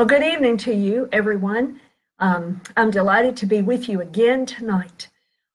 Well, good evening to you, everyone. Um, I'm delighted to be with you again tonight.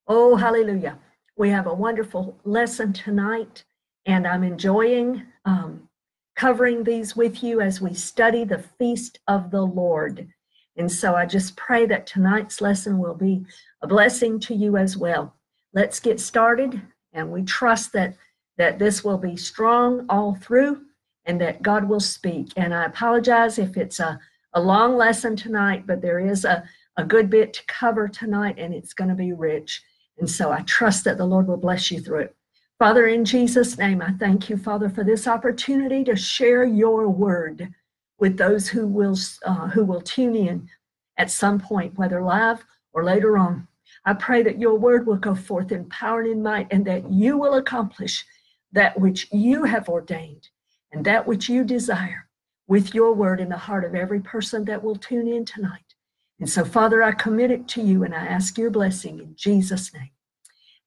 Oh, hallelujah. We have a wonderful lesson tonight, and I'm enjoying um, covering these with you as we study the feast of the Lord. And so I just pray that tonight's lesson will be a blessing to you as well. Let's get started, and we trust that, that this will be strong all through and that God will speak. And I apologize if it's a, a long lesson tonight, but there is a, a good bit to cover tonight, and it's going to be rich. And so I trust that the Lord will bless you through it. Father, in Jesus' name, I thank you, Father, for this opportunity to share your word with those who will uh, who will tune in at some point, whether live or later on. I pray that your word will go forth in power and in might, and that you will accomplish that which you have ordained and that which you desire with your word in the heart of every person that will tune in tonight. And so, Father, I commit it to you and I ask your blessing in Jesus' name.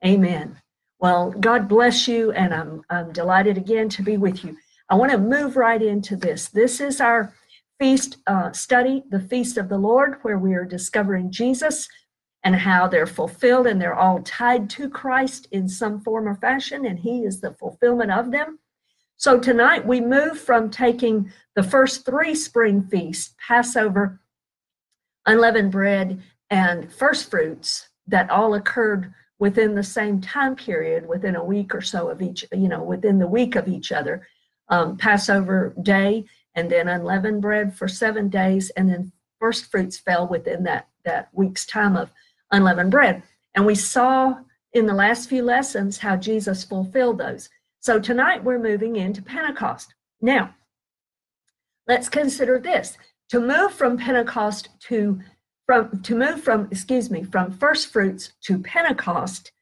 Amen. Well, God bless you, and I'm, I'm delighted again to be with you. I want to move right into this. This is our feast uh, study, the Feast of the Lord, where we are discovering Jesus and how they're fulfilled and they're all tied to Christ in some form or fashion, and He is the fulfillment of them. So tonight we move from taking the first three spring feasts, Passover, unleavened bread, and first fruits that all occurred within the same time period, within a week or so of each, you know, within the week of each other. Um, Passover day, and then unleavened bread for seven days, and then first fruits fell within that that week's time of unleavened bread. And we saw in the last few lessons how Jesus fulfilled those. So tonight we're moving into Pentecost. Now, let's consider this to move from Pentecost to from to move from excuse me from first fruits to Pentecost.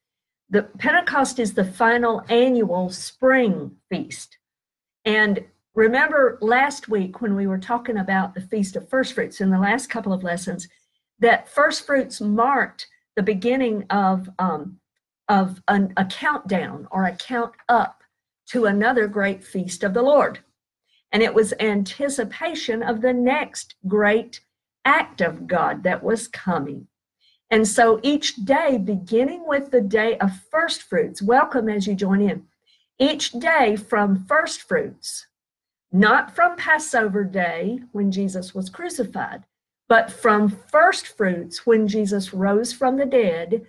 The Pentecost is the final annual spring feast. And remember last week when we were talking about the feast of first fruits in the last couple of lessons that first fruits marked the beginning of um, of an, a countdown or a count up to another great feast of the Lord and it was anticipation of the next great act of God that was coming. And so each day, beginning with the day of first fruits, welcome as you join in, each day from first fruits, not from Passover day when Jesus was crucified, but from first fruits when Jesus rose from the dead,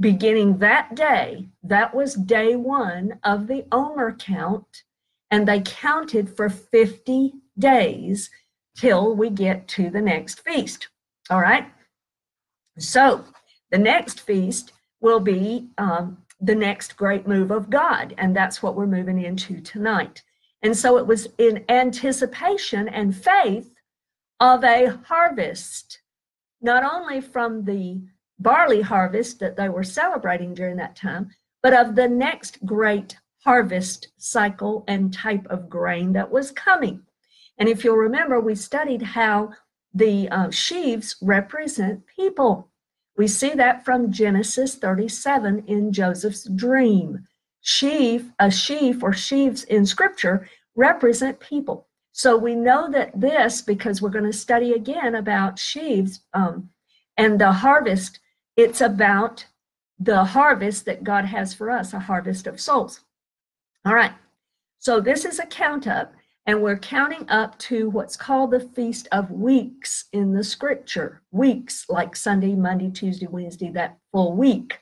beginning that day, that was day one of the Omer count and they counted for 50 days till we get to the next feast. All right. So the next feast will be um, the next great move of God, and that's what we're moving into tonight. And so it was in anticipation and faith of a harvest, not only from the barley harvest that they were celebrating during that time, but of the next great harvest cycle and type of grain that was coming. And if you'll remember, we studied how the uh, sheaves represent people. We see that from Genesis 37 in Joseph's dream. Sheaf, a sheaf or sheaves in scripture represent people. So we know that this, because we're going to study again about sheaves um, and the harvest, it's about the harvest that God has for us, a harvest of souls. All right. So this is a count up, and we're counting up to what's called the Feast of Weeks in the scripture. Weeks, like Sunday, Monday, Tuesday, Wednesday, that full week.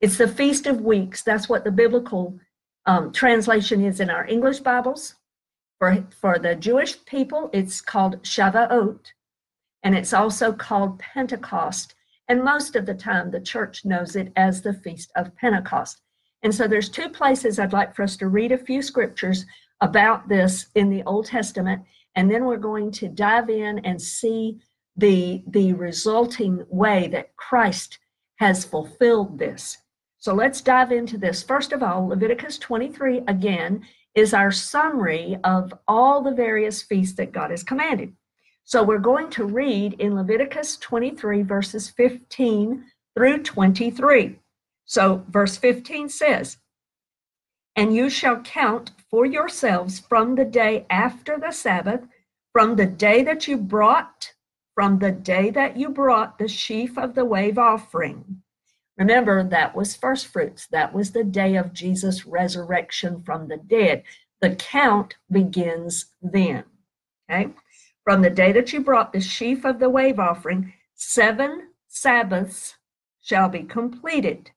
It's the Feast of Weeks. That's what the biblical um, translation is in our English Bibles. For, for the Jewish people, it's called Shavuot, and it's also called Pentecost. And most of the time, the church knows it as the Feast of Pentecost. And so there's two places I'd like for us to read a few scriptures about this in the Old Testament, and then we're going to dive in and see the, the resulting way that Christ has fulfilled this. So let's dive into this. First of all, Leviticus 23 again is our summary of all the various feasts that God has commanded. So we're going to read in Leviticus 23, verses 15 through 23. So, verse 15 says, And you shall count for yourselves from the day after the Sabbath, from the day that you brought, from the day that you brought the sheaf of the wave offering. Remember, that was first fruits. That was the day of Jesus' resurrection from the dead. The count begins then. Okay? From the day that you brought the sheaf of the wave offering, seven Sabbaths shall be completed.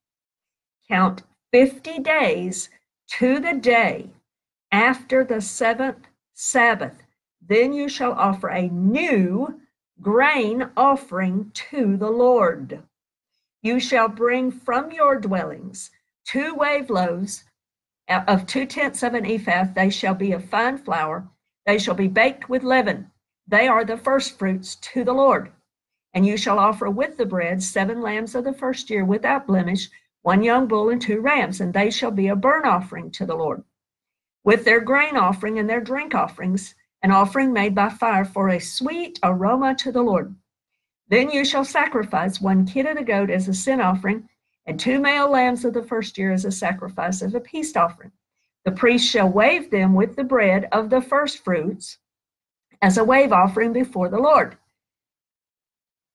Count 50 days to the day after the seventh Sabbath. Then you shall offer a new grain offering to the Lord. You shall bring from your dwellings two wave loaves uh, of two tenths of an ephah. They shall be of fine flour. They shall be baked with leaven. They are the first fruits to the Lord. And you shall offer with the bread seven lambs of the first year without blemish, one young bull and two rams, and they shall be a burnt offering to the Lord. With their grain offering and their drink offerings, an offering made by fire for a sweet aroma to the Lord. Then you shall sacrifice one kid of the goat as a sin offering, and two male lambs of the first year as a sacrifice of a peace offering. The priest shall wave them with the bread of the first fruits as a wave offering before the Lord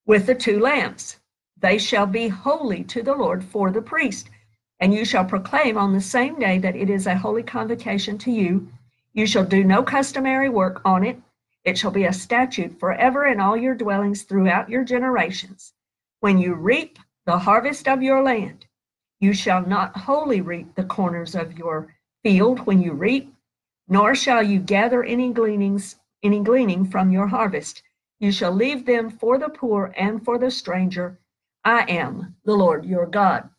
with the two lambs. They shall be holy to the Lord for the priest. And you shall proclaim on the same day that it is a holy convocation to you. You shall do no customary work on it. It shall be a statute forever in all your dwellings throughout your generations. When you reap the harvest of your land, you shall not wholly reap the corners of your field when you reap, nor shall you gather any gleanings, any gleaning from your harvest. You shall leave them for the poor and for the stranger. I am the Lord your God.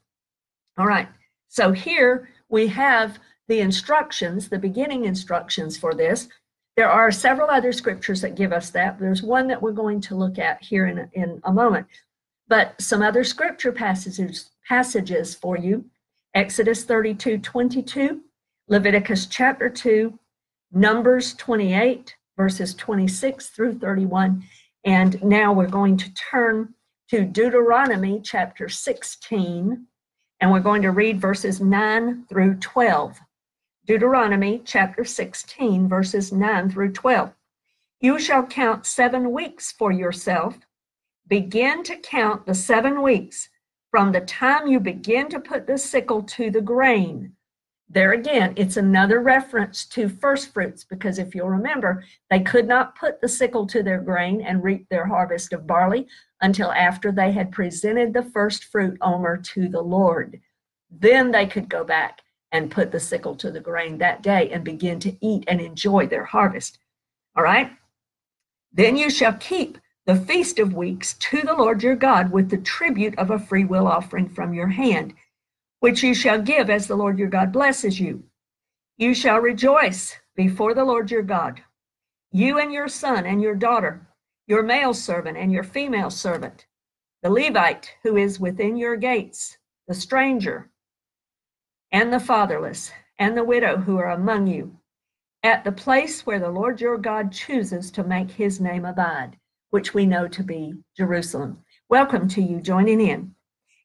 All right. So here we have the instructions, the beginning instructions for this. There are several other scriptures that give us that. There's one that we're going to look at here in a, in a moment. But some other scripture passages passages for you. Exodus 32, 22, Leviticus chapter 2, Numbers 28, verses 26 through 31. And now we're going to turn to Deuteronomy chapter 16, and we're going to read verses 9 through 12. Deuteronomy chapter 16, verses 9 through 12. You shall count seven weeks for yourself. Begin to count the seven weeks from the time you begin to put the sickle to the grain there again, it's another reference to first fruits because if you'll remember, they could not put the sickle to their grain and reap their harvest of barley until after they had presented the first fruit omer to the Lord. Then they could go back and put the sickle to the grain that day and begin to eat and enjoy their harvest. All right? Then you shall keep the feast of weeks to the Lord your God with the tribute of a freewill offering from your hand which you shall give as the Lord your God blesses you. You shall rejoice before the Lord your God, you and your son and your daughter, your male servant and your female servant, the Levite who is within your gates, the stranger, and the fatherless, and the widow who are among you, at the place where the Lord your God chooses to make his name abide, which we know to be Jerusalem. Welcome to you joining in.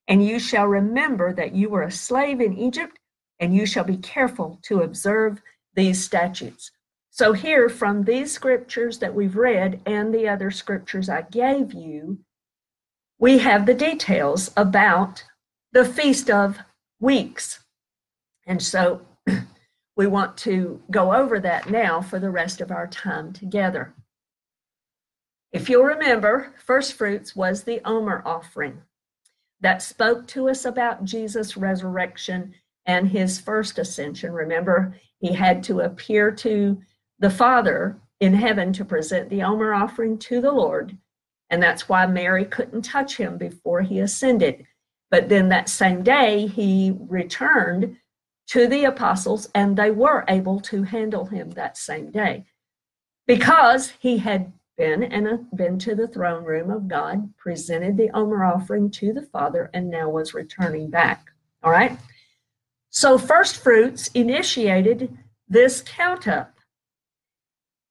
And you shall remember that you were a slave in Egypt, and you shall be careful to observe these statutes. So, here from these scriptures that we've read and the other scriptures I gave you, we have the details about the Feast of Weeks. And so we want to go over that now for the rest of our time together. If you'll remember, first fruits was the Omer offering that spoke to us about Jesus' resurrection and his first ascension. Remember, he had to appear to the Father in heaven to present the Omer offering to the Lord. And that's why Mary couldn't touch him before he ascended. But then that same day, he returned to the apostles and they were able to handle him that same day because he had been and uh, been to the throne room of God, presented the Omer offering to the Father, and now was returning back. All right. So first fruits initiated this count up.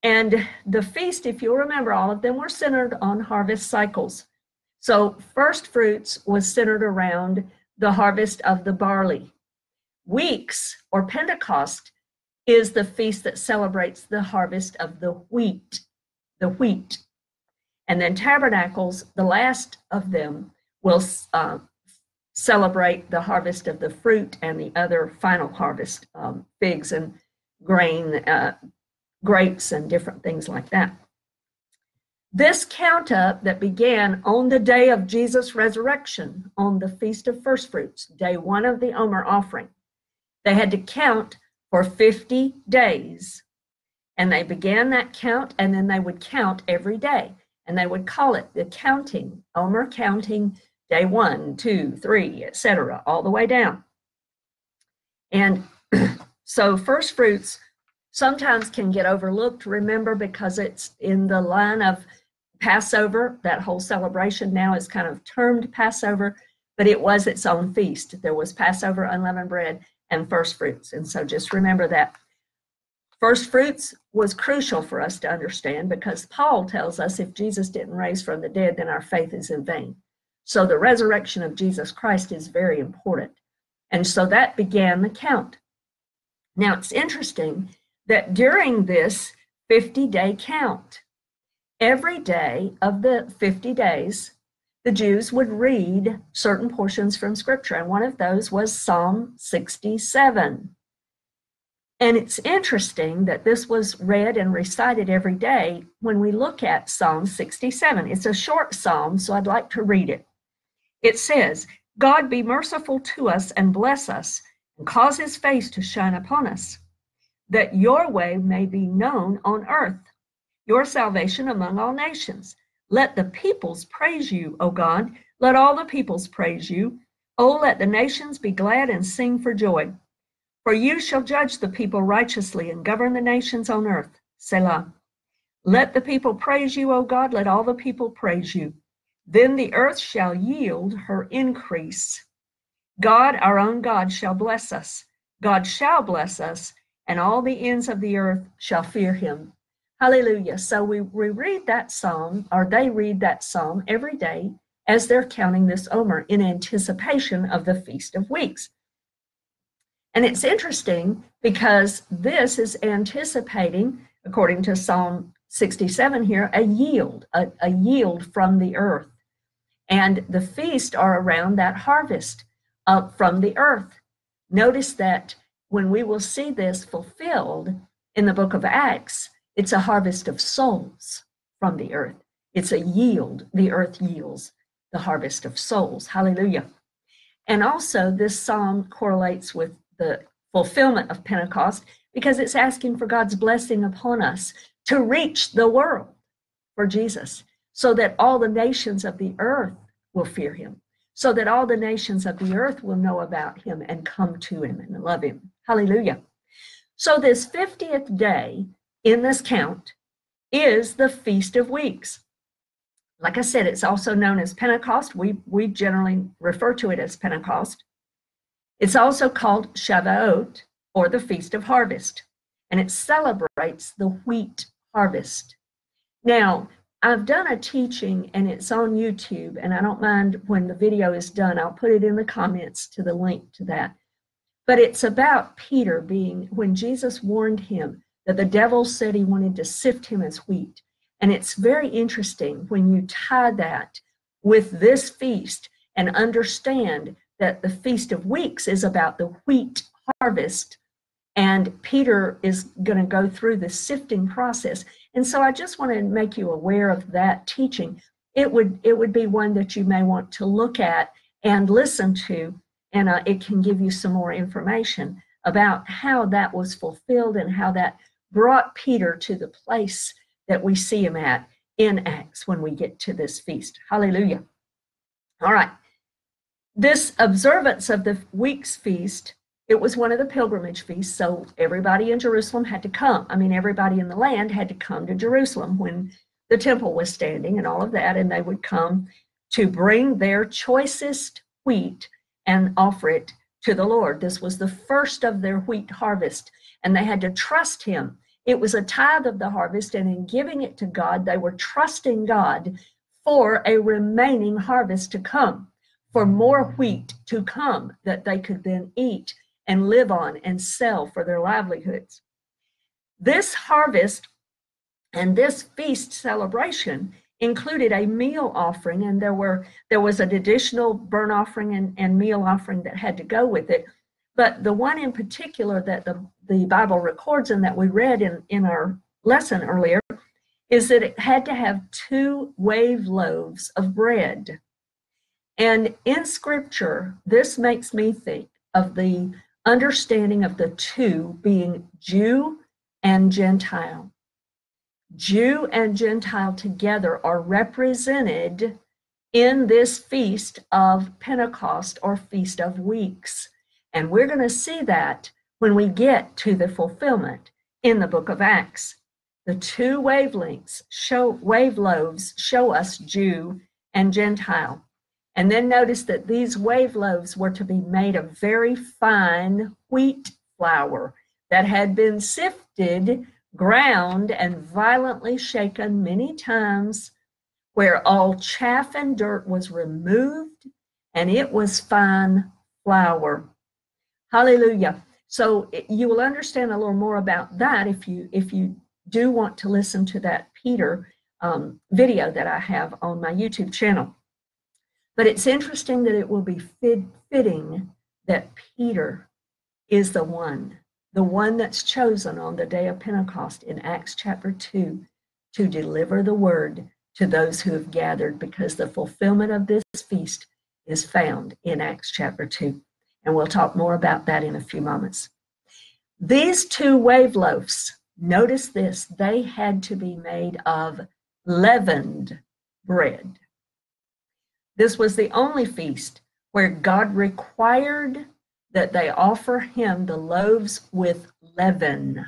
And the feast, if you'll remember, all of them were centered on harvest cycles. So first fruits was centered around the harvest of the barley. Weeks or Pentecost is the feast that celebrates the harvest of the wheat the wheat. And then tabernacles, the last of them, will uh, celebrate the harvest of the fruit and the other final harvest, um, figs and grain, uh, grapes, and different things like that. This count up that began on the day of Jesus' resurrection, on the Feast of First Fruits, day one of the Omer offering, they had to count for 50 days. And they began that count, and then they would count every day. And they would call it the counting, Omer counting day one, two, three, etc., all the way down. And so first fruits sometimes can get overlooked, remember, because it's in the line of Passover. That whole celebration now is kind of termed Passover, but it was its own feast. There was Passover, unleavened bread, and first fruits. And so just remember that. First fruits was crucial for us to understand because Paul tells us if Jesus didn't raise from the dead, then our faith is in vain. So the resurrection of Jesus Christ is very important. And so that began the count. Now it's interesting that during this 50 day count, every day of the 50 days, the Jews would read certain portions from Scripture. And one of those was Psalm 67. And it's interesting that this was read and recited every day when we look at Psalm 67. It's a short psalm, so I'd like to read it. It says, God be merciful to us and bless us, and cause his face to shine upon us, that your way may be known on earth, your salvation among all nations. Let the peoples praise you, O God. Let all the peoples praise you. O let the nations be glad and sing for joy. For you shall judge the people righteously and govern the nations on earth. Selah. Let the people praise you, O God. Let all the people praise you. Then the earth shall yield her increase. God, our own God, shall bless us. God shall bless us, and all the ends of the earth shall fear him. Hallelujah. So we, we read that psalm, or they read that psalm every day as they're counting this Omer in anticipation of the Feast of Weeks. And it's interesting because this is anticipating, according to Psalm 67 here, a yield, a, a yield from the earth. And the feast are around that harvest uh, from the earth. Notice that when we will see this fulfilled in the book of Acts, it's a harvest of souls from the earth. It's a yield. The earth yields the harvest of souls. Hallelujah. And also, this psalm correlates with the fulfillment of Pentecost because it's asking for God's blessing upon us to reach the world for Jesus so that all the nations of the earth will fear him, so that all the nations of the earth will know about him and come to him and love him. Hallelujah. So, this 50th day in this count is the Feast of Weeks. Like I said, it's also known as Pentecost. We, we generally refer to it as Pentecost. It's also called Shavuot, or the Feast of Harvest, and it celebrates the wheat harvest. Now, I've done a teaching and it's on YouTube, and I don't mind when the video is done, I'll put it in the comments to the link to that. But it's about Peter being, when Jesus warned him that the devil said he wanted to sift him as wheat. And it's very interesting when you tie that with this feast and understand that the Feast of Weeks is about the wheat harvest. And Peter is going to go through the sifting process. And so I just want to make you aware of that teaching. It would it would be one that you may want to look at and listen to, and uh, it can give you some more information about how that was fulfilled and how that brought Peter to the place that we see him at in Acts when we get to this feast. Hallelujah. All right. This observance of the week's feast it was one of the pilgrimage feasts, so everybody in Jerusalem had to come. I mean, everybody in the land had to come to Jerusalem when the temple was standing and all of that, and they would come to bring their choicest wheat and offer it to the Lord. This was the first of their wheat harvest, and they had to trust Him. It was a tithe of the harvest, and in giving it to God, they were trusting God for a remaining harvest to come, for more wheat to come that they could then eat and live on and sell for their livelihoods. This harvest And this feast celebration included a meal offering, and there were there was an additional burnt offering and, and meal offering that had to go with it. But the one in particular that the, the Bible records and that we read in, in our lesson earlier is that it had to have two wave loaves of bread. And in scripture, this makes me think of the understanding of the two being Jew and Gentile. Jew and Gentile together are represented in this feast of Pentecost or Feast of Weeks. And we're going to see that when we get to the fulfillment in the book of Acts. The two wavelengths show wave loaves show us Jew and Gentile. And then notice that these wave loaves were to be made of very fine wheat flour that had been sifted, ground, and violently shaken many times, where all chaff and dirt was removed, and it was fine flour. Hallelujah. So you will understand a little more about that if you if you do want to listen to that Peter um, video that I have on my YouTube channel. But it's interesting that it will be fit, fitting that Peter is the one, the one that's chosen on the day of Pentecost in Acts chapter 2 to deliver the word to those who have gathered because the fulfillment of this feast is found in Acts chapter 2. And we'll talk more about that in a few moments. These two wave loaves, notice this, they had to be made of leavened bread. This was the only feast where God required that they offer him the loaves with leaven.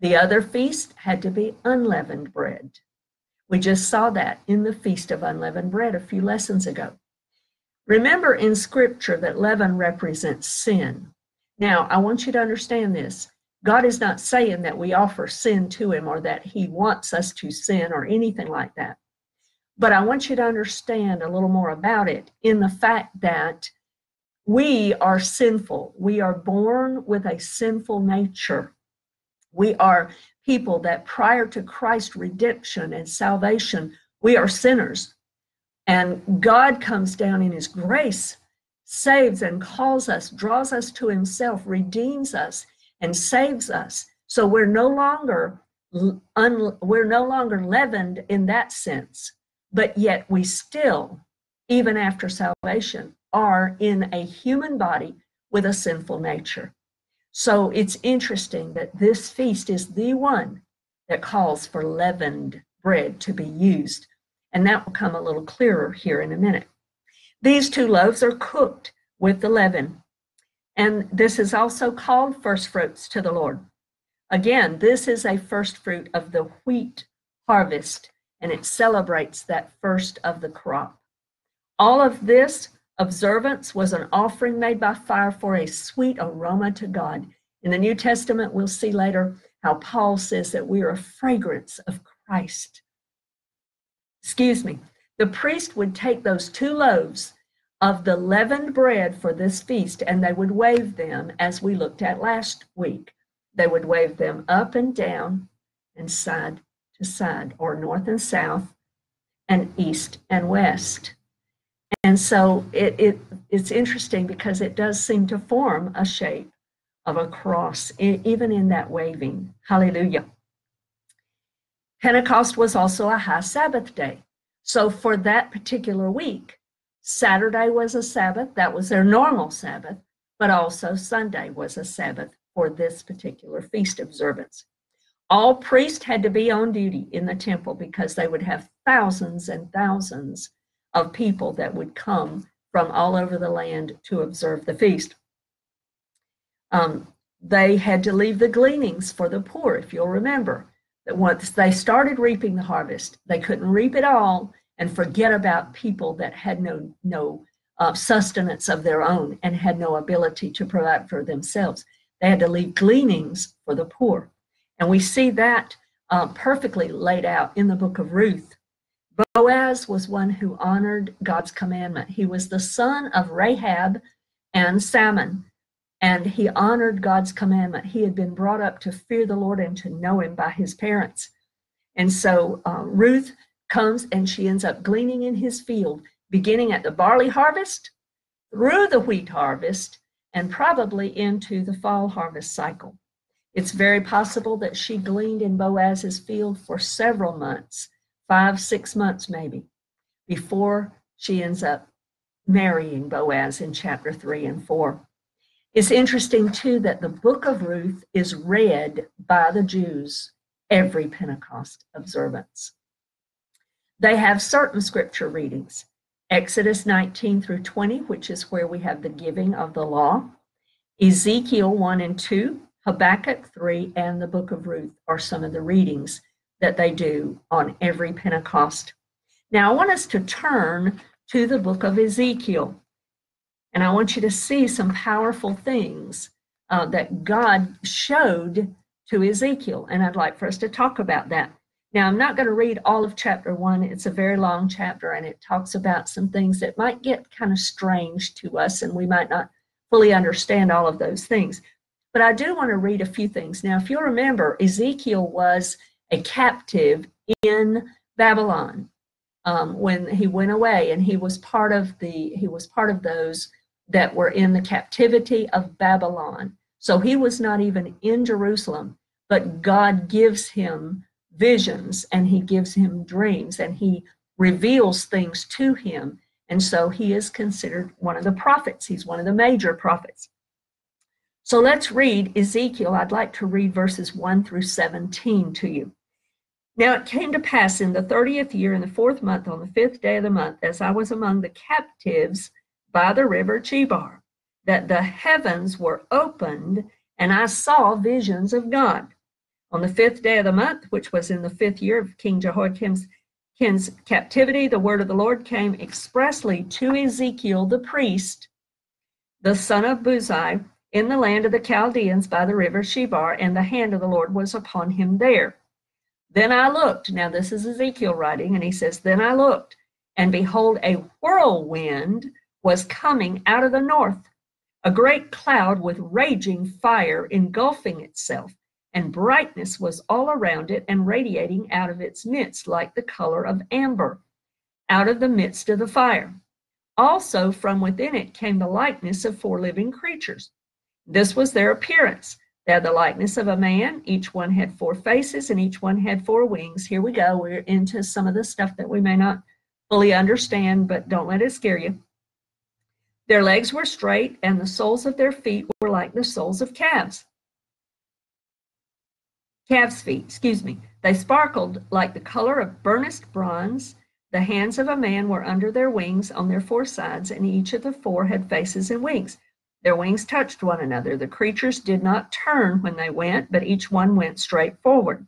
The other feast had to be unleavened bread. We just saw that in the Feast of Unleavened Bread a few lessons ago. Remember in scripture that leaven represents sin. Now, I want you to understand this. God is not saying that we offer sin to him or that he wants us to sin or anything like that. But I want you to understand a little more about it in the fact that we are sinful. We are born with a sinful nature. We are people that prior to Christ's redemption and salvation, we are sinners. And God comes down in his grace, saves and calls us, draws us to himself, redeems us, and saves us. So we're no longer we're no longer leavened in that sense, but yet we still, even after salvation, are in a human body with a sinful nature. So it's interesting that this feast is the one that calls for leavened bread to be used and that will come a little clearer here in a minute. These two loaves are cooked with the leaven, and this is also called first fruits to the Lord. Again, this is a first fruit of the wheat harvest, and it celebrates that first of the crop. All of this observance was an offering made by fire for a sweet aroma to God. In the New Testament, we'll see later how Paul says that we are a fragrance of Christ excuse me, the priest would take those two loaves of the leavened bread for this feast and they would wave them as we looked at last week. They would wave them up and down and side to side, or north and south, and east and west. And so it, it it's interesting because it does seem to form a shape of a cross, even in that waving. Hallelujah. Pentecost was also a high Sabbath day. So for that particular week, Saturday was a Sabbath, that was their normal Sabbath, but also Sunday was a Sabbath for this particular feast observance. All priests had to be on duty in the temple because they would have thousands and thousands of people that would come from all over the land to observe the feast. Um, they had to leave the gleanings for the poor, if you'll remember that once they started reaping the harvest, they couldn't reap it all and forget about people that had no no uh, sustenance of their own and had no ability to provide for themselves. They had to leave gleanings for the poor, and we see that uh, perfectly laid out in the book of Ruth. Boaz was one who honored God's commandment. He was the son of Rahab and Salmon, and he honored God's commandment. He had been brought up to fear the Lord and to know him by his parents. And so uh, Ruth comes and she ends up gleaning in his field, beginning at the barley harvest, through the wheat harvest, and probably into the fall harvest cycle. It's very possible that she gleaned in Boaz's field for several months, five, six months maybe, before she ends up marrying Boaz in chapter 3 and 4. It's interesting, too, that the book of Ruth is read by the Jews every Pentecost observance. They have certain scripture readings Exodus 19 through 20, which is where we have the giving of the law, Ezekiel 1 and 2, Habakkuk 3, and the book of Ruth are some of the readings that they do on every Pentecost. Now, I want us to turn to the book of Ezekiel. And I want you to see some powerful things uh, that God showed to Ezekiel. And I'd like for us to talk about that. Now, I'm not going to read all of chapter one. It's a very long chapter and it talks about some things that might get kind of strange to us and we might not fully understand all of those things. But I do want to read a few things. Now, if you'll remember, Ezekiel was a captive in Babylon um, when he went away, and he was part of the he was part of those that were in the captivity of Babylon. So he was not even in Jerusalem, but God gives him visions and he gives him dreams and he reveals things to him. And so he is considered one of the prophets. He's one of the major prophets. So let's read Ezekiel. I'd like to read verses 1 through 17 to you. Now it came to pass in the thirtieth year, in the fourth month, on the fifth day of the month, as I was among the captives by the river Chebar, that the heavens were opened, and I saw visions of God. On the fifth day of the month, which was in the fifth year of King Jehoiakim's captivity, the word of the Lord came expressly to Ezekiel the priest, the son of Buzi, in the land of the Chaldeans by the river Chebar, and the hand of the Lord was upon him there. Then I looked. Now, this is Ezekiel writing, and he says, Then I looked, and behold, a whirlwind was coming out of the north, a great cloud with raging fire engulfing itself, and brightness was all around it and radiating out of its midst like the color of amber, out of the midst of the fire. Also, from within it came the likeness of four living creatures. This was their appearance. They had the likeness of a man. Each one had four faces and each one had four wings. Here we go. We're into some of the stuff that we may not fully understand, but don't let it scare you. Their legs were straight, and the soles of their feet were like the soles of calves. Calves' feet, excuse me. They sparkled like the color of burnished bronze. The hands of a man were under their wings on their four sides, and each of the four had faces and wings. Their wings touched one another. The creatures did not turn when they went, but each one went straight forward.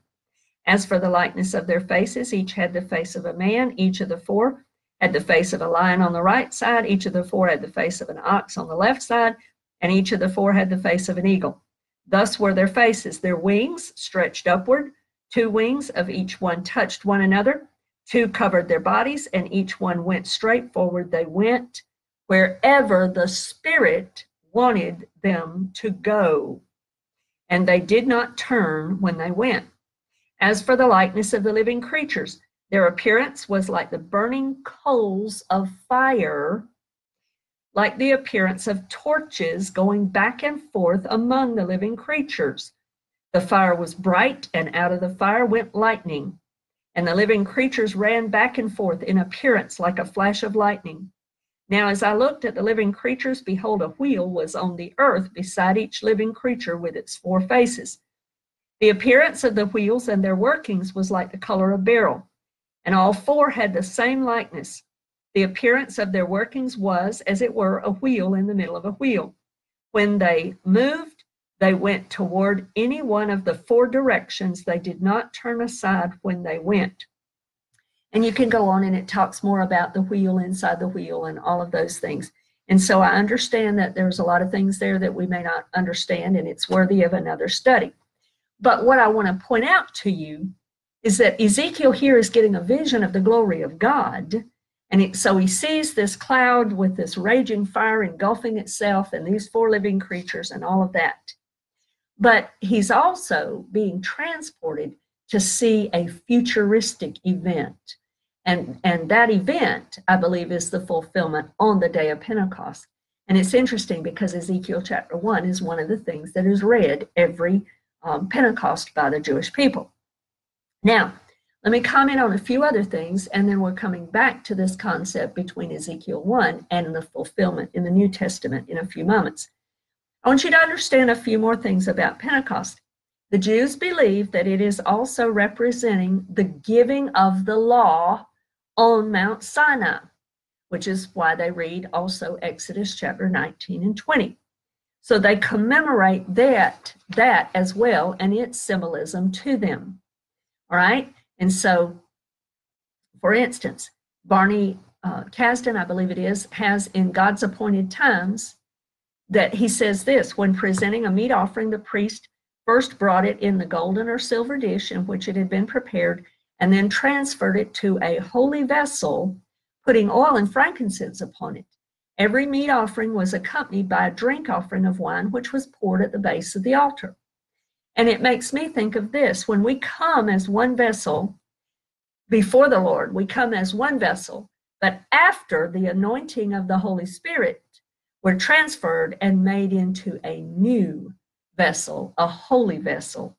As for the likeness of their faces, each had the face of a man. Each of the four had the face of a lion on the right side. Each of the four had the face of an ox on the left side. And each of the four had the face of an eagle. Thus were their faces. Their wings stretched upward. Two wings of each one touched one another. Two covered their bodies, and each one went straight forward. They went wherever the Spirit wanted them to go, and they did not turn when they went. As for the likeness of the living creatures, their appearance was like the burning coals of fire, like the appearance of torches going back and forth among the living creatures. The fire was bright, and out of the fire went lightning, and the living creatures ran back and forth in appearance like a flash of lightning. Now, as I looked at the living creatures, behold, a wheel was on the earth beside each living creature with its four faces. The appearance of the wheels and their workings was like the color of beryl, and all four had the same likeness. The appearance of their workings was, as it were, a wheel in the middle of a wheel. When they moved, they went toward any one of the four directions. They did not turn aside when they went. And you can go on and it talks more about the wheel inside the wheel and all of those things. And so I understand that there's a lot of things there that we may not understand and it's worthy of another study. But what I want to point out to you is that Ezekiel here is getting a vision of the glory of God. And it, so he sees this cloud with this raging fire engulfing itself and these four living creatures and all of that. But he's also being transported to see a futuristic event. And, and that event, I believe, is the fulfillment on the day of Pentecost. And it's interesting because Ezekiel chapter 1 is one of the things that is read every um, Pentecost by the Jewish people. Now, let me comment on a few other things, and then we're coming back to this concept between Ezekiel 1 and the fulfillment in the New Testament in a few moments. I want you to understand a few more things about Pentecost. The Jews believe that it is also representing the giving of the law on Mount Sinai, which is why they read also Exodus chapter 19 and 20. So they commemorate that, that as well and its symbolism to them. All right. And so, for instance, Barney uh, Kasdan, I believe it is, has in God's appointed times that he says this when presenting a meat offering, the priest first brought it in the golden or silver dish in which it had been prepared, and then transferred it to a holy vessel, putting oil and frankincense upon it. Every meat offering was accompanied by a drink offering of wine, which was poured at the base of the altar. And it makes me think of this when we come as one vessel before the Lord, we come as one vessel, but after the anointing of the Holy Spirit, we're transferred and made into a new vessel, a holy vessel.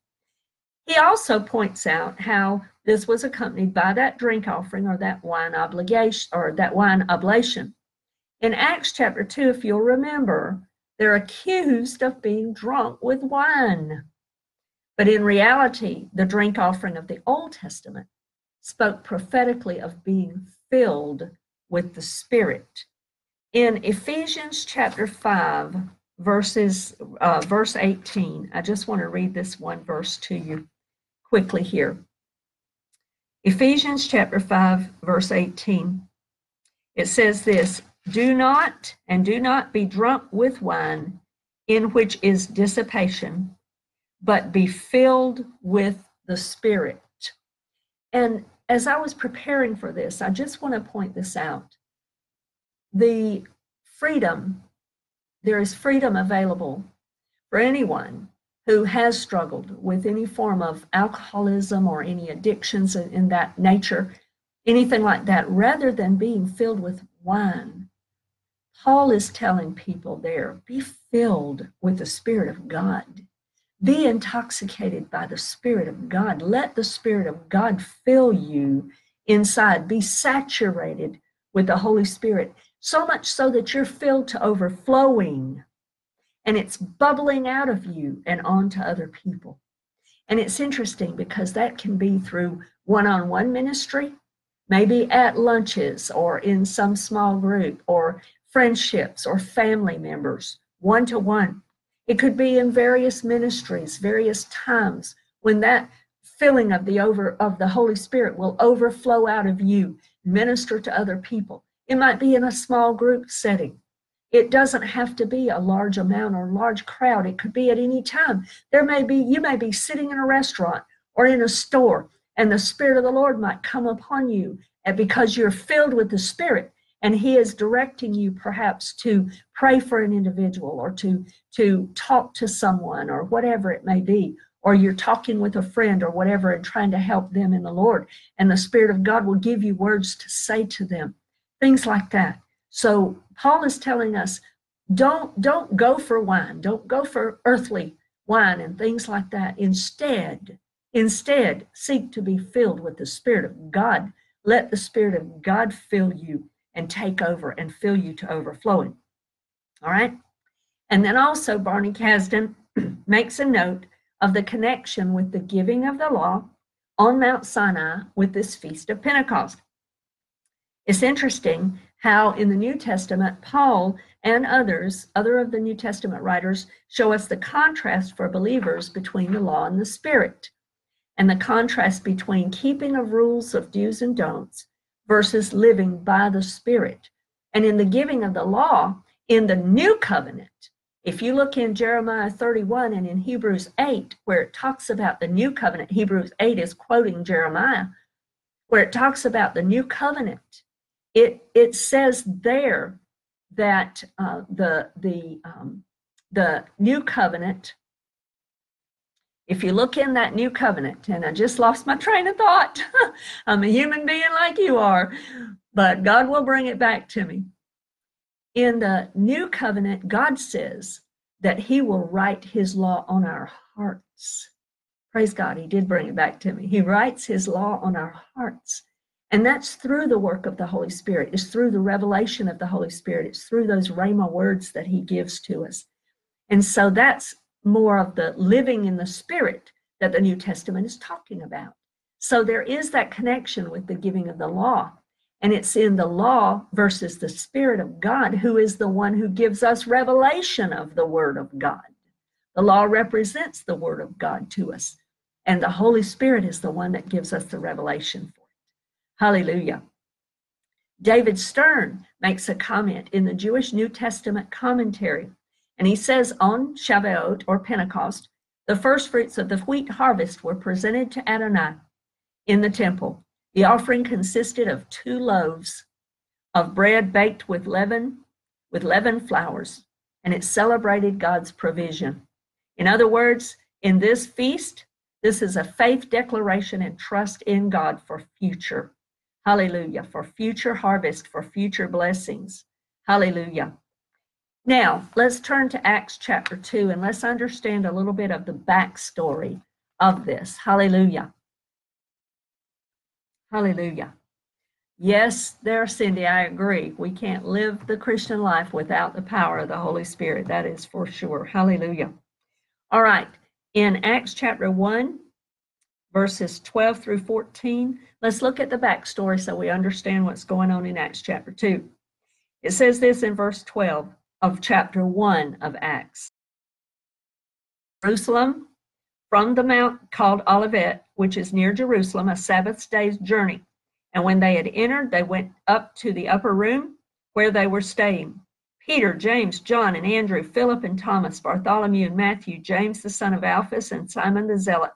He also points out how this was accompanied by that drink offering or that wine obligation or that wine oblation. In Acts chapter 2, if you'll remember, they're accused of being drunk with wine. But in reality, the drink offering of the Old Testament spoke prophetically of being filled with the Spirit. In Ephesians chapter 5, verses uh, verse 18, I just want to read this one verse to you quickly here. Ephesians chapter 5, verse 18. It says this Do not and do not be drunk with wine, in which is dissipation but be filled with the Spirit. And as I was preparing for this, I just want to point this out. The freedom, there is freedom available for anyone who has struggled with any form of alcoholism or any addictions in that nature, anything like that, rather than being filled with wine. Paul is telling people there be filled with the Spirit of God. Be intoxicated by the Spirit of God. Let the Spirit of God fill you inside. Be saturated with the Holy Spirit, so much so that you're filled to overflowing and it's bubbling out of you and onto other people. And it's interesting because that can be through one on one ministry, maybe at lunches or in some small group or friendships or family members, one to one. It could be in various ministries, various times when that filling of the over of the Holy Spirit will overflow out of you, minister to other people. It might be in a small group setting. It doesn't have to be a large amount or large crowd. It could be at any time. There may be, you may be sitting in a restaurant or in a store, and the Spirit of the Lord might come upon you. Because you're filled with the Spirit, and he is directing you perhaps to pray for an individual or to to talk to someone or whatever it may be or you're talking with a friend or whatever and trying to help them in the lord and the spirit of god will give you words to say to them things like that so paul is telling us don't don't go for wine don't go for earthly wine and things like that instead instead seek to be filled with the spirit of god let the spirit of god fill you and take over and fill you to overflowing. All right. And then also, Barney Kasdan makes a note of the connection with the giving of the law on Mount Sinai with this Feast of Pentecost. It's interesting how in the New Testament, Paul and others, other of the New Testament writers, show us the contrast for believers between the law and the Spirit, and the contrast between keeping of rules of do's and don'ts versus living by the Spirit. And in the giving of the law, in the new covenant, if you look in Jeremiah 31 and in Hebrews 8, where it talks about the new covenant, Hebrews 8 is quoting Jeremiah, where it talks about the new covenant, it, it says there that uh, the, the, um, the new covenant If you look in that new covenant, and I just lost my train of thought, I'm a human being like you are, but God will bring it back to me. In the new covenant, God says that He will write His law on our hearts. Praise God, He did bring it back to me. He writes His law on our hearts. And that's through the work of the Holy Spirit. It's through the revelation of the Holy Spirit. It's through those Rhema words that He gives to us. And so that's more of the living in the Spirit that the New Testament is talking about. So there is that connection with the giving of the law. And it's in the law versus the Spirit of God, who is the one who gives us revelation of the Word of God. The law represents the Word of God to us, and the Holy Spirit is the one that gives us the revelation. Hallelujah. David Stern makes a comment in the Jewish New Testament commentary, and he says on Shavuot or Pentecost, the first fruits of the wheat harvest were presented to Adonai in the temple. The offering consisted of two loaves of bread baked with leaven, with leavened flours, and it celebrated God's provision. In other words, in this feast, this is a faith declaration and trust in God for future. Hallelujah. For future harvest, for future blessings. Hallelujah. Now, let's turn to Acts chapter 2 and let's understand a little bit of the backstory of this. Hallelujah. Hallelujah. Yes, there, Cindy, I agree. We can't live the Christian life without the power of the Holy Spirit. That is for sure. Hallelujah. All right. In Acts chapter 1, verses 12 through 14, let's look at the backstory so we understand what's going on in Acts chapter 2. It says this in verse 12 of chapter 1 of Acts Jerusalem from the mount called Olivet, which is near Jerusalem, a Sabbath day's journey. And when they had entered, they went up to the upper room where they were staying. Peter, James, John, and Andrew, Philip and Thomas, Bartholomew and Matthew, James the son of Alphaeus, and Simon the Zealot,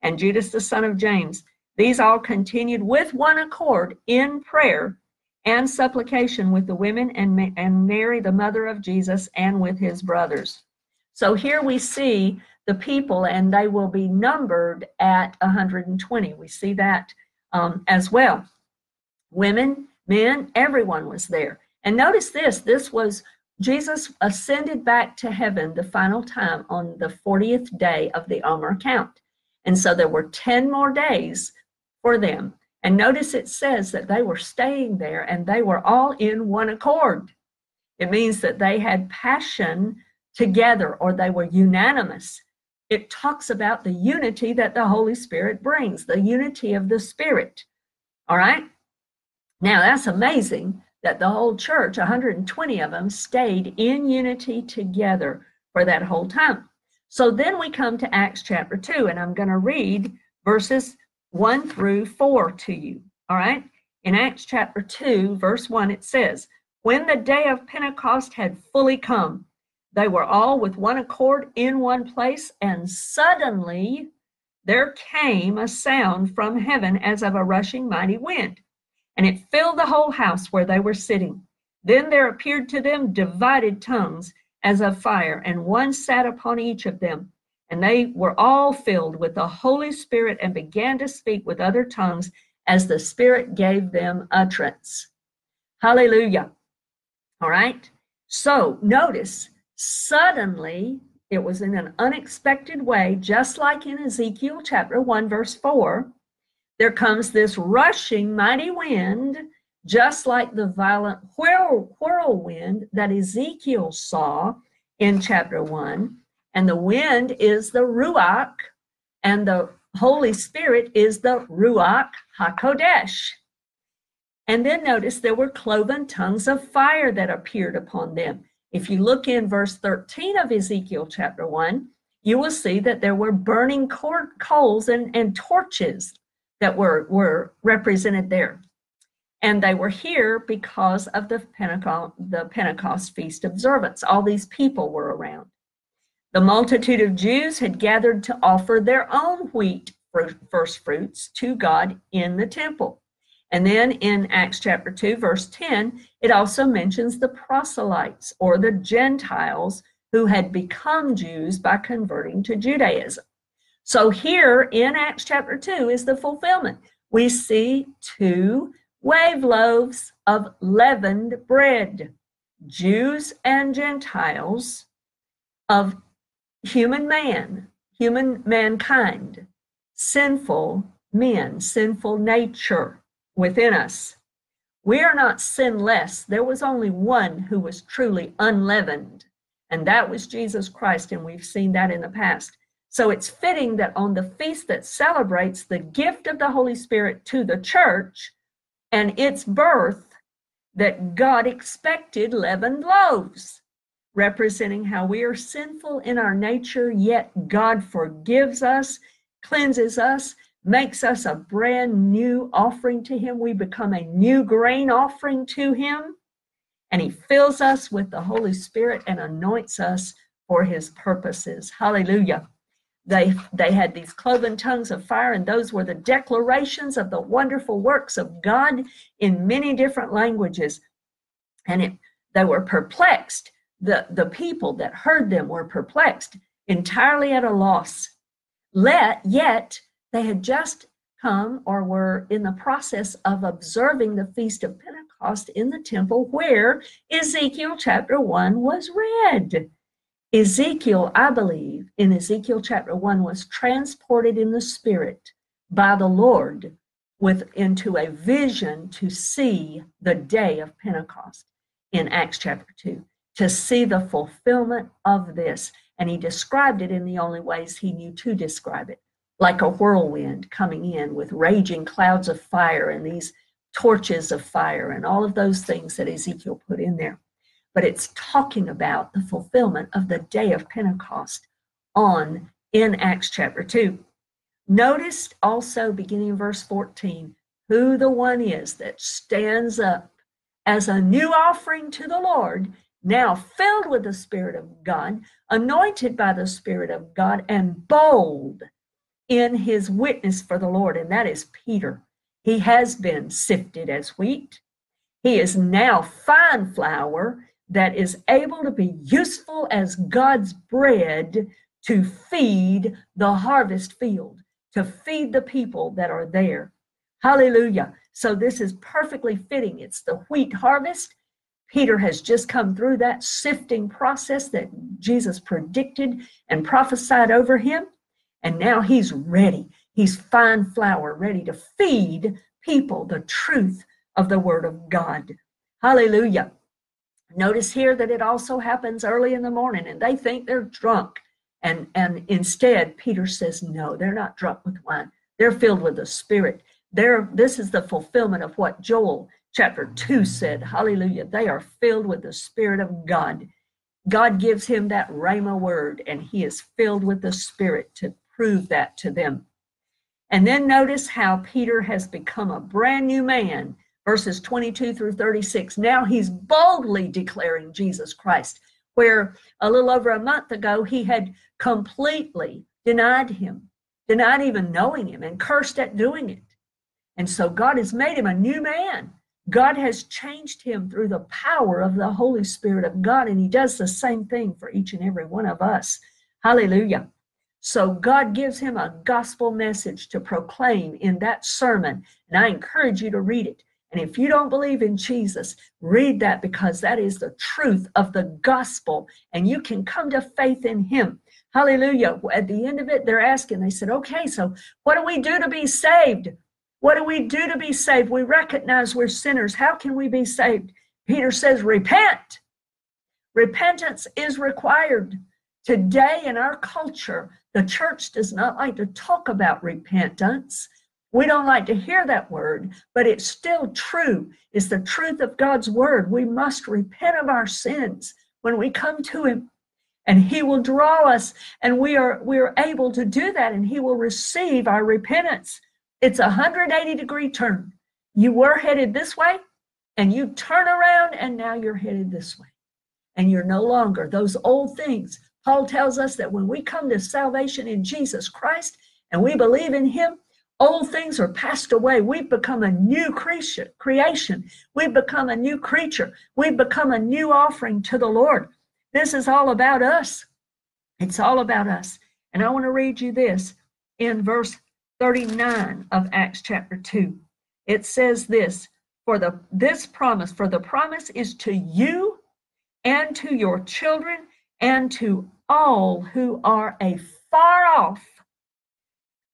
and Judas the son of James. These all continued with one accord in prayer and supplication with the women and, and Mary, the mother of Jesus, and with his brothers. So here we see the people, and they will be numbered at 120. We see that um, as well. Women, men, everyone was there. And notice this this was Jesus ascended back to heaven the final time on the 40th day of the Omer count. And so there were 10 more days for them. And notice it says that they were staying there and they were all in one accord. It means that they had passion together or they were unanimous it talks about the unity that the Holy Spirit brings, the unity of the Spirit. All right? Now, that's amazing that the whole church, 120 of them, stayed in unity together for that whole time. So then we come to Acts chapter 2, and I'm going to read verses 1 through 4 to you. All right? In Acts chapter 2, verse 1, it says, When the day of Pentecost had fully come, they were all with one accord in one place, and suddenly there came a sound from heaven as of a rushing mighty wind, and it filled the whole house where they were sitting. Then there appeared to them divided tongues as of fire, and one sat upon each of them. And they were all filled with the Holy Spirit and began to speak with other tongues as the Spirit gave them utterance. Hallelujah. All right. So notice Suddenly, it was in an unexpected way, just like in Ezekiel chapter 1, verse 4. There comes this rushing mighty wind, just like the violent whirl, whirlwind that Ezekiel saw in chapter 1. And the wind is the Ruach, and the Holy Spirit is the Ruach HaKodesh. And then notice there were cloven tongues of fire that appeared upon them. If you look in verse 13 of Ezekiel chapter 1, you will see that there were burning coals and, and torches that were, were represented there. And they were here because of the Pentecost, the Pentecost feast observance. All these people were around. The multitude of Jews had gathered to offer their own wheat first fruits to God in the temple. And then in Acts chapter 2, verse 10, it also mentions the proselytes or the Gentiles who had become Jews by converting to Judaism. So here in Acts chapter 2 is the fulfillment. We see two wave loaves of leavened bread, Jews and Gentiles of human man, human mankind, sinful men, sinful nature within us. We are not sinless. There was only one who was truly unleavened, and that was Jesus Christ, and we've seen that in the past. So it's fitting that on the feast that celebrates the gift of the Holy Spirit to the church and its birth, that God expected leavened loaves, representing how we are sinful in our nature, yet God forgives us, cleanses us, makes us a brand new offering to Him. We become a new grain offering to Him, and He fills us with the Holy Spirit and anoints us for His purposes. Hallelujah. They, they had these cloven tongues of fire, and those were the declarations of the wonderful works of God in many different languages. And it, they were perplexed. The, the people that heard them were perplexed, entirely at a loss. Let, yet they had just come or were in the process of observing the Feast of Pentecost in the temple where Ezekiel chapter 1 was read. Ezekiel, I believe, in Ezekiel chapter 1, was transported in the spirit by the Lord with into a vision to see the day of Pentecost in Acts chapter 2, to see the fulfillment of this. And he described it in the only ways he knew to describe it, like a whirlwind coming in with raging clouds of fire and these torches of fire and all of those things that Ezekiel put in there but it's talking about the fulfillment of the day of Pentecost on in Acts chapter 2. Notice also, beginning in verse 14, who the one is that stands up as a new offering to the Lord, now filled with the Spirit of God, anointed by the Spirit of God, and bold in his witness for the Lord, and that is Peter. He has been sifted as wheat. He is now fine flour that is able to be useful as God's bread to feed the harvest field, to feed the people that are there. Hallelujah. So this is perfectly fitting. It's the wheat harvest. Peter has just come through that sifting process that Jesus predicted and prophesied over him. And now he's ready. He's fine flour, ready to feed people the truth of the word of God. Hallelujah. Notice here that it also happens early in the morning and they think they're drunk. And, and instead, Peter says, no, they're not drunk with wine. They're filled with the Spirit. They're, this is the fulfillment of what Joel chapter 2 said. Hallelujah. They are filled with the Spirit of God. God gives him that Rhema word, and he is filled with the Spirit to prove that to them. And then notice how Peter has become a brand new man verses 22 through 36. Now he's boldly declaring Jesus Christ, where a little over a month ago he had completely denied him, denied even knowing him, and cursed at doing it. And so God has made him a new man. God has changed him through the power of the Holy Spirit of God, and he does the same thing for each and every one of us. Hallelujah. So God gives him a gospel message to proclaim in that sermon, and I encourage you to read it. And if you don't believe in Jesus, read that because that is the truth of the gospel. And you can come to faith in Him. Hallelujah. At the end of it, they're asking, they said, okay, so what do we do to be saved? What do we do to be saved? We recognize we're sinners. How can we be saved? Peter says, repent. Repentance is required. Today in our culture, the church does not like to talk about repentance. We don't like to hear that word, but it's still true. It's the truth of God's word. We must repent of our sins when we come to him and he will draw us and we are we are able to do that and he will receive our repentance. It's a 180 degree turn. You were headed this way and you turn around and now you're headed this way. And you're no longer those old things. Paul tells us that when we come to salvation in Jesus Christ and we believe in him, Old things are passed away. We've become a new creation. Creation. We've become a new creature. We've become a new offering to the Lord. This is all about us. It's all about us. And I want to read you this in verse 39 of Acts chapter 2. It says this for the this promise for the promise is to you and to your children and to all who are a far off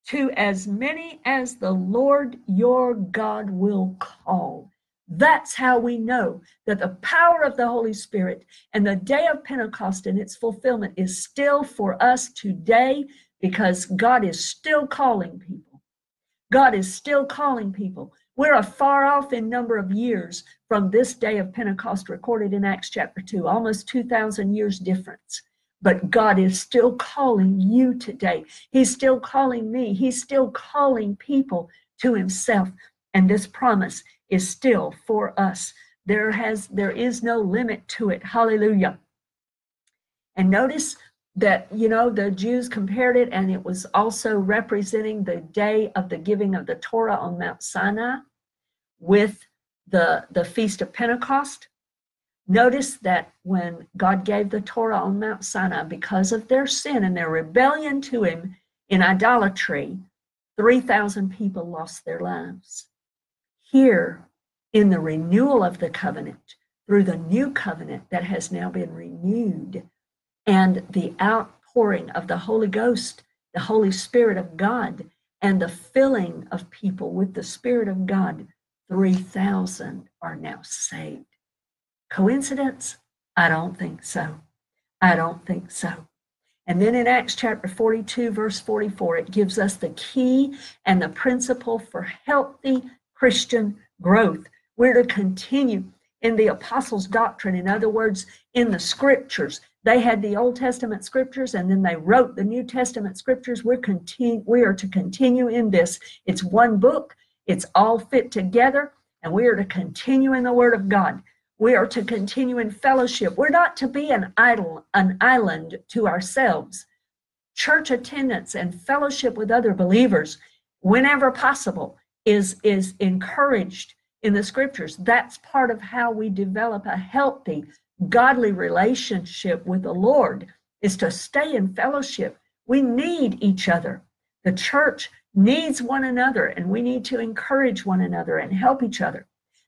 to as many as the Lord your God will call. That's how we know that the power of the Holy Spirit and the day of Pentecost and its fulfillment is still for us today because God is still calling people. God is still calling people. We're afar off in number of years from this day of Pentecost recorded in Acts chapter 2, almost 2,000 years difference. But God is still calling you today. He's still calling me. He's still calling people to himself. And this promise is still for us. There has there is no limit to it. Hallelujah. And notice that you know the Jews compared it and it was also representing the day of the giving of the Torah on Mount Sinai with the the feast of Pentecost Notice that when God gave the Torah on Mount Sinai, because of their sin and their rebellion to Him in idolatry, 3,000 people lost their lives. Here, in the renewal of the covenant, through the new covenant that has now been renewed, and the outpouring of the Holy Ghost, the Holy Spirit of God, and the filling of people with the Spirit of God, 3,000 are now saved. Coincidence? I don't think so. I don't think so. And then in Acts chapter 42, verse 44, it gives us the key and the principle for healthy Christian growth. We're to continue in the apostles' doctrine. In other words, in the scriptures. They had the Old Testament scriptures and then they wrote the New Testament scriptures. We're continue, we are to continue in this. It's one book, it's all fit together, and we are to continue in the Word of God. We are to continue in fellowship. We're not to be an idol, an island to ourselves. Church attendance and fellowship with other believers, whenever possible, is, is encouraged in the scriptures. That's part of how we develop a healthy, godly relationship with the Lord, is to stay in fellowship. We need each other. The church needs one another, and we need to encourage one another and help each other.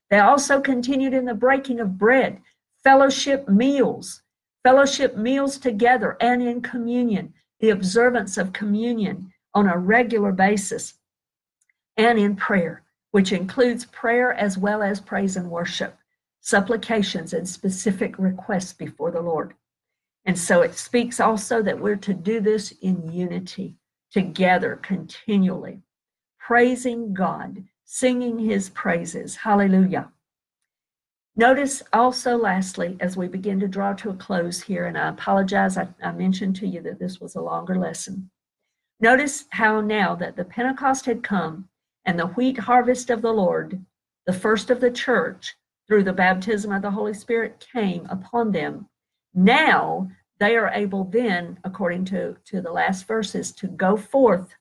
They also continued in the breaking of bread, fellowship meals, fellowship meals together, and in communion, the observance of communion on a regular basis, and in prayer, which includes prayer as well as praise and worship, supplications, and specific requests before the Lord. And so it speaks also that we're to do this in unity, together, continually, praising God singing his praises. Hallelujah. Notice also, lastly, as we begin to draw to a close here, and I apologize, I, I, mentioned to you that this was a longer lesson. Notice how now that the Pentecost had come and the wheat harvest of the Lord, the first of the church, through the baptism of the Holy Spirit came upon them. Now they are able then, according to, to the last verses, to go forth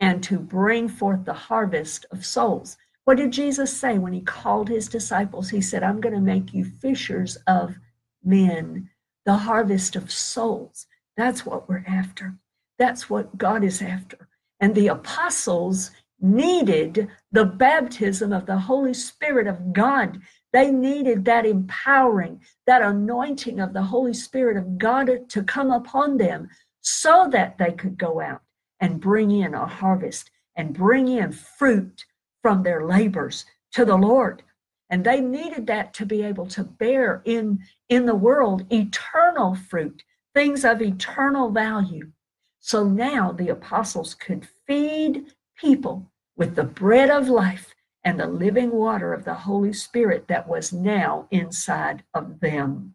and to bring forth the harvest of souls. What did Jesus say when he called his disciples? He said, I'm going to make you fishers of men, the harvest of souls. That's what we're after. That's what God is after. And the apostles needed the baptism of the Holy Spirit of God. They needed that empowering, that anointing of the Holy Spirit of God to come upon them so that they could go out and bring in a harvest and bring in fruit from their labors to the Lord. And they needed that to be able to bear in, in the world eternal fruit, things of eternal value. So now the apostles could feed people with the bread of life and the living water of the Holy Spirit that was now inside of them.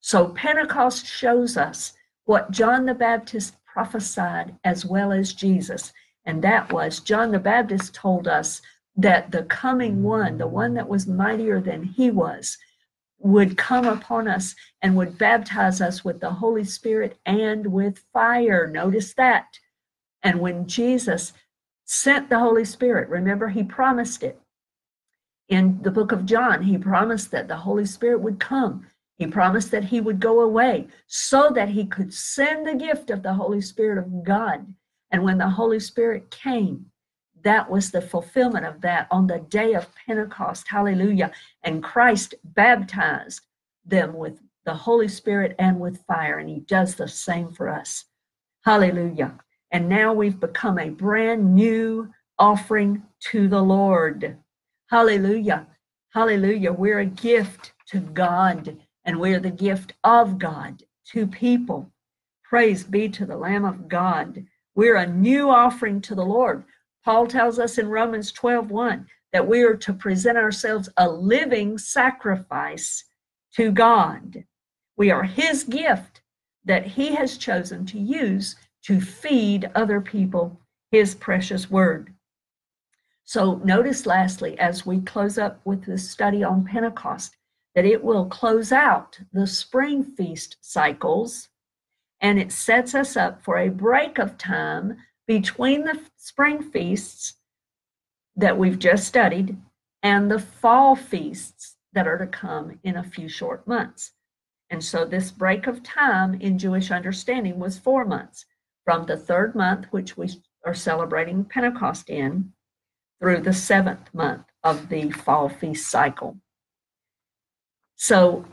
So Pentecost shows us what John the Baptist prophesied as well as Jesus. And that was John the Baptist told us that the coming one, the one that was mightier than he was, would come upon us and would baptize us with the Holy Spirit and with fire. Notice that. And when Jesus sent the Holy Spirit, remember, he promised it. In the book of John, he promised that the Holy Spirit would come he promised that he would go away so that he could send the gift of the Holy Spirit of God. And when the Holy Spirit came, that was the fulfillment of that on the day of Pentecost. Hallelujah. And Christ baptized them with the Holy Spirit and with fire. And he does the same for us. Hallelujah. And now we've become a brand new offering to the Lord. Hallelujah. Hallelujah. We're a gift to God and we're the gift of God to people. Praise be to the Lamb of God. We're a new offering to the Lord. Paul tells us in Romans 12 1 that we are to present ourselves a living sacrifice to God. We are his gift that he has chosen to use to feed other people his precious word. So, notice lastly, as we close up with this study on Pentecost, that it will close out the spring feast cycles and it sets us up for a break of time between the spring feasts that we've just studied and the fall feasts that are to come in a few short months. And so this break of time in Jewish understanding was four months from the third month, which we are celebrating Pentecost in, through the seventh month of the fall feast cycle. So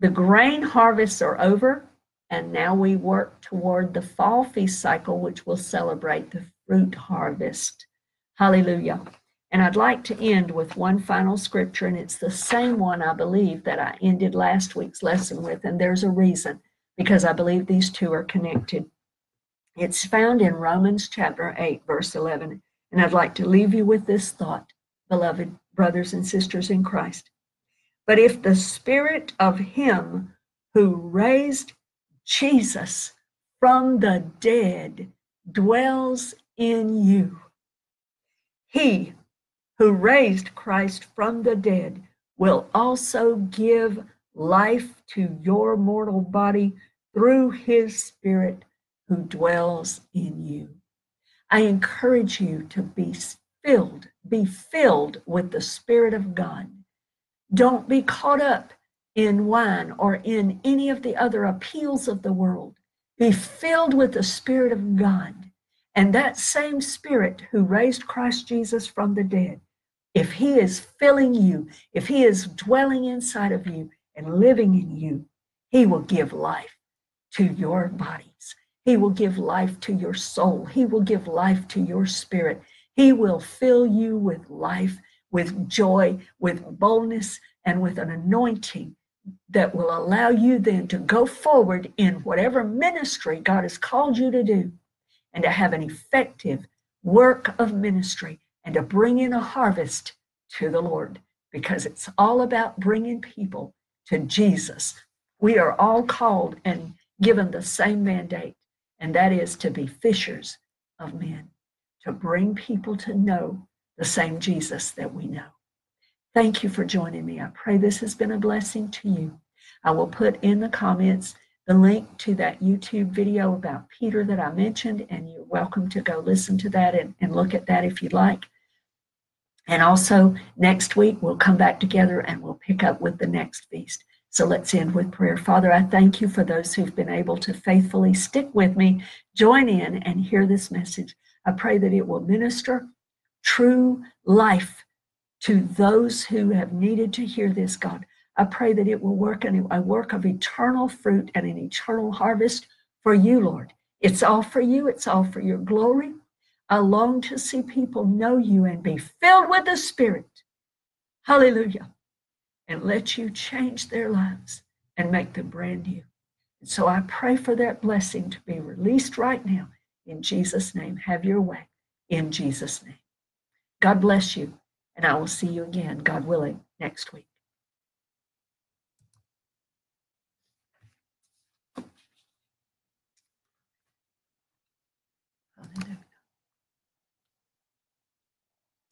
the grain harvests are over, and now we work toward the fall feast cycle, which will celebrate the fruit harvest. Hallelujah. And I'd like to end with one final scripture, and it's the same one I believe that I ended last week's lesson with. And there's a reason, because I believe these two are connected. It's found in Romans chapter 8, verse 11. And I'd like to leave you with this thought, beloved brothers and sisters in Christ. But if the spirit of him who raised Jesus from the dead dwells in you, he who raised Christ from the dead will also give life to your mortal body through his Spirit who dwells in you. I encourage you to be filled, be filled with the Spirit of God. Don't be caught up in wine or in any of the other appeals of the world. Be filled with the Spirit of God. And that same Spirit who raised Christ Jesus from the dead if He is filling you, if He is dwelling inside of you and living in you, He will give life to your bodies. He will give life to your soul. He will give life to your spirit. He will fill you with life, with joy, with boldness, and with an anointing that will allow you then to go forward in whatever ministry God has called you to do and to have an effective work of ministry and to bring in a harvest to the Lord because it's all about bringing people to Jesus. We are all called and given the same mandate, and that is to be fishers of men, to bring people to know the same Jesus that we know. Thank you for joining me. I pray this has been a blessing to you. I will put in the comments the link to that YouTube video about Peter that I mentioned, and you're welcome to go listen to that and, and look at that if you'd like. And also, next week, we'll come back together and we'll pick up with the next feast. So let's end with prayer. Father, I thank you for those who've been able to faithfully stick with me, join in, and hear this message. I pray that it will minister true life to those who have needed to hear this, God. I pray that it will work a work of eternal fruit and an eternal harvest for you, Lord. It's all for you, it's all for your glory. I long to see people know you and be filled with the Spirit. Hallelujah. And let you change their lives and make them brand new. And so I pray for that blessing to be released right now. In Jesus' name, have your way. In Jesus' name. God bless you. And I will see you again, God willing, next week.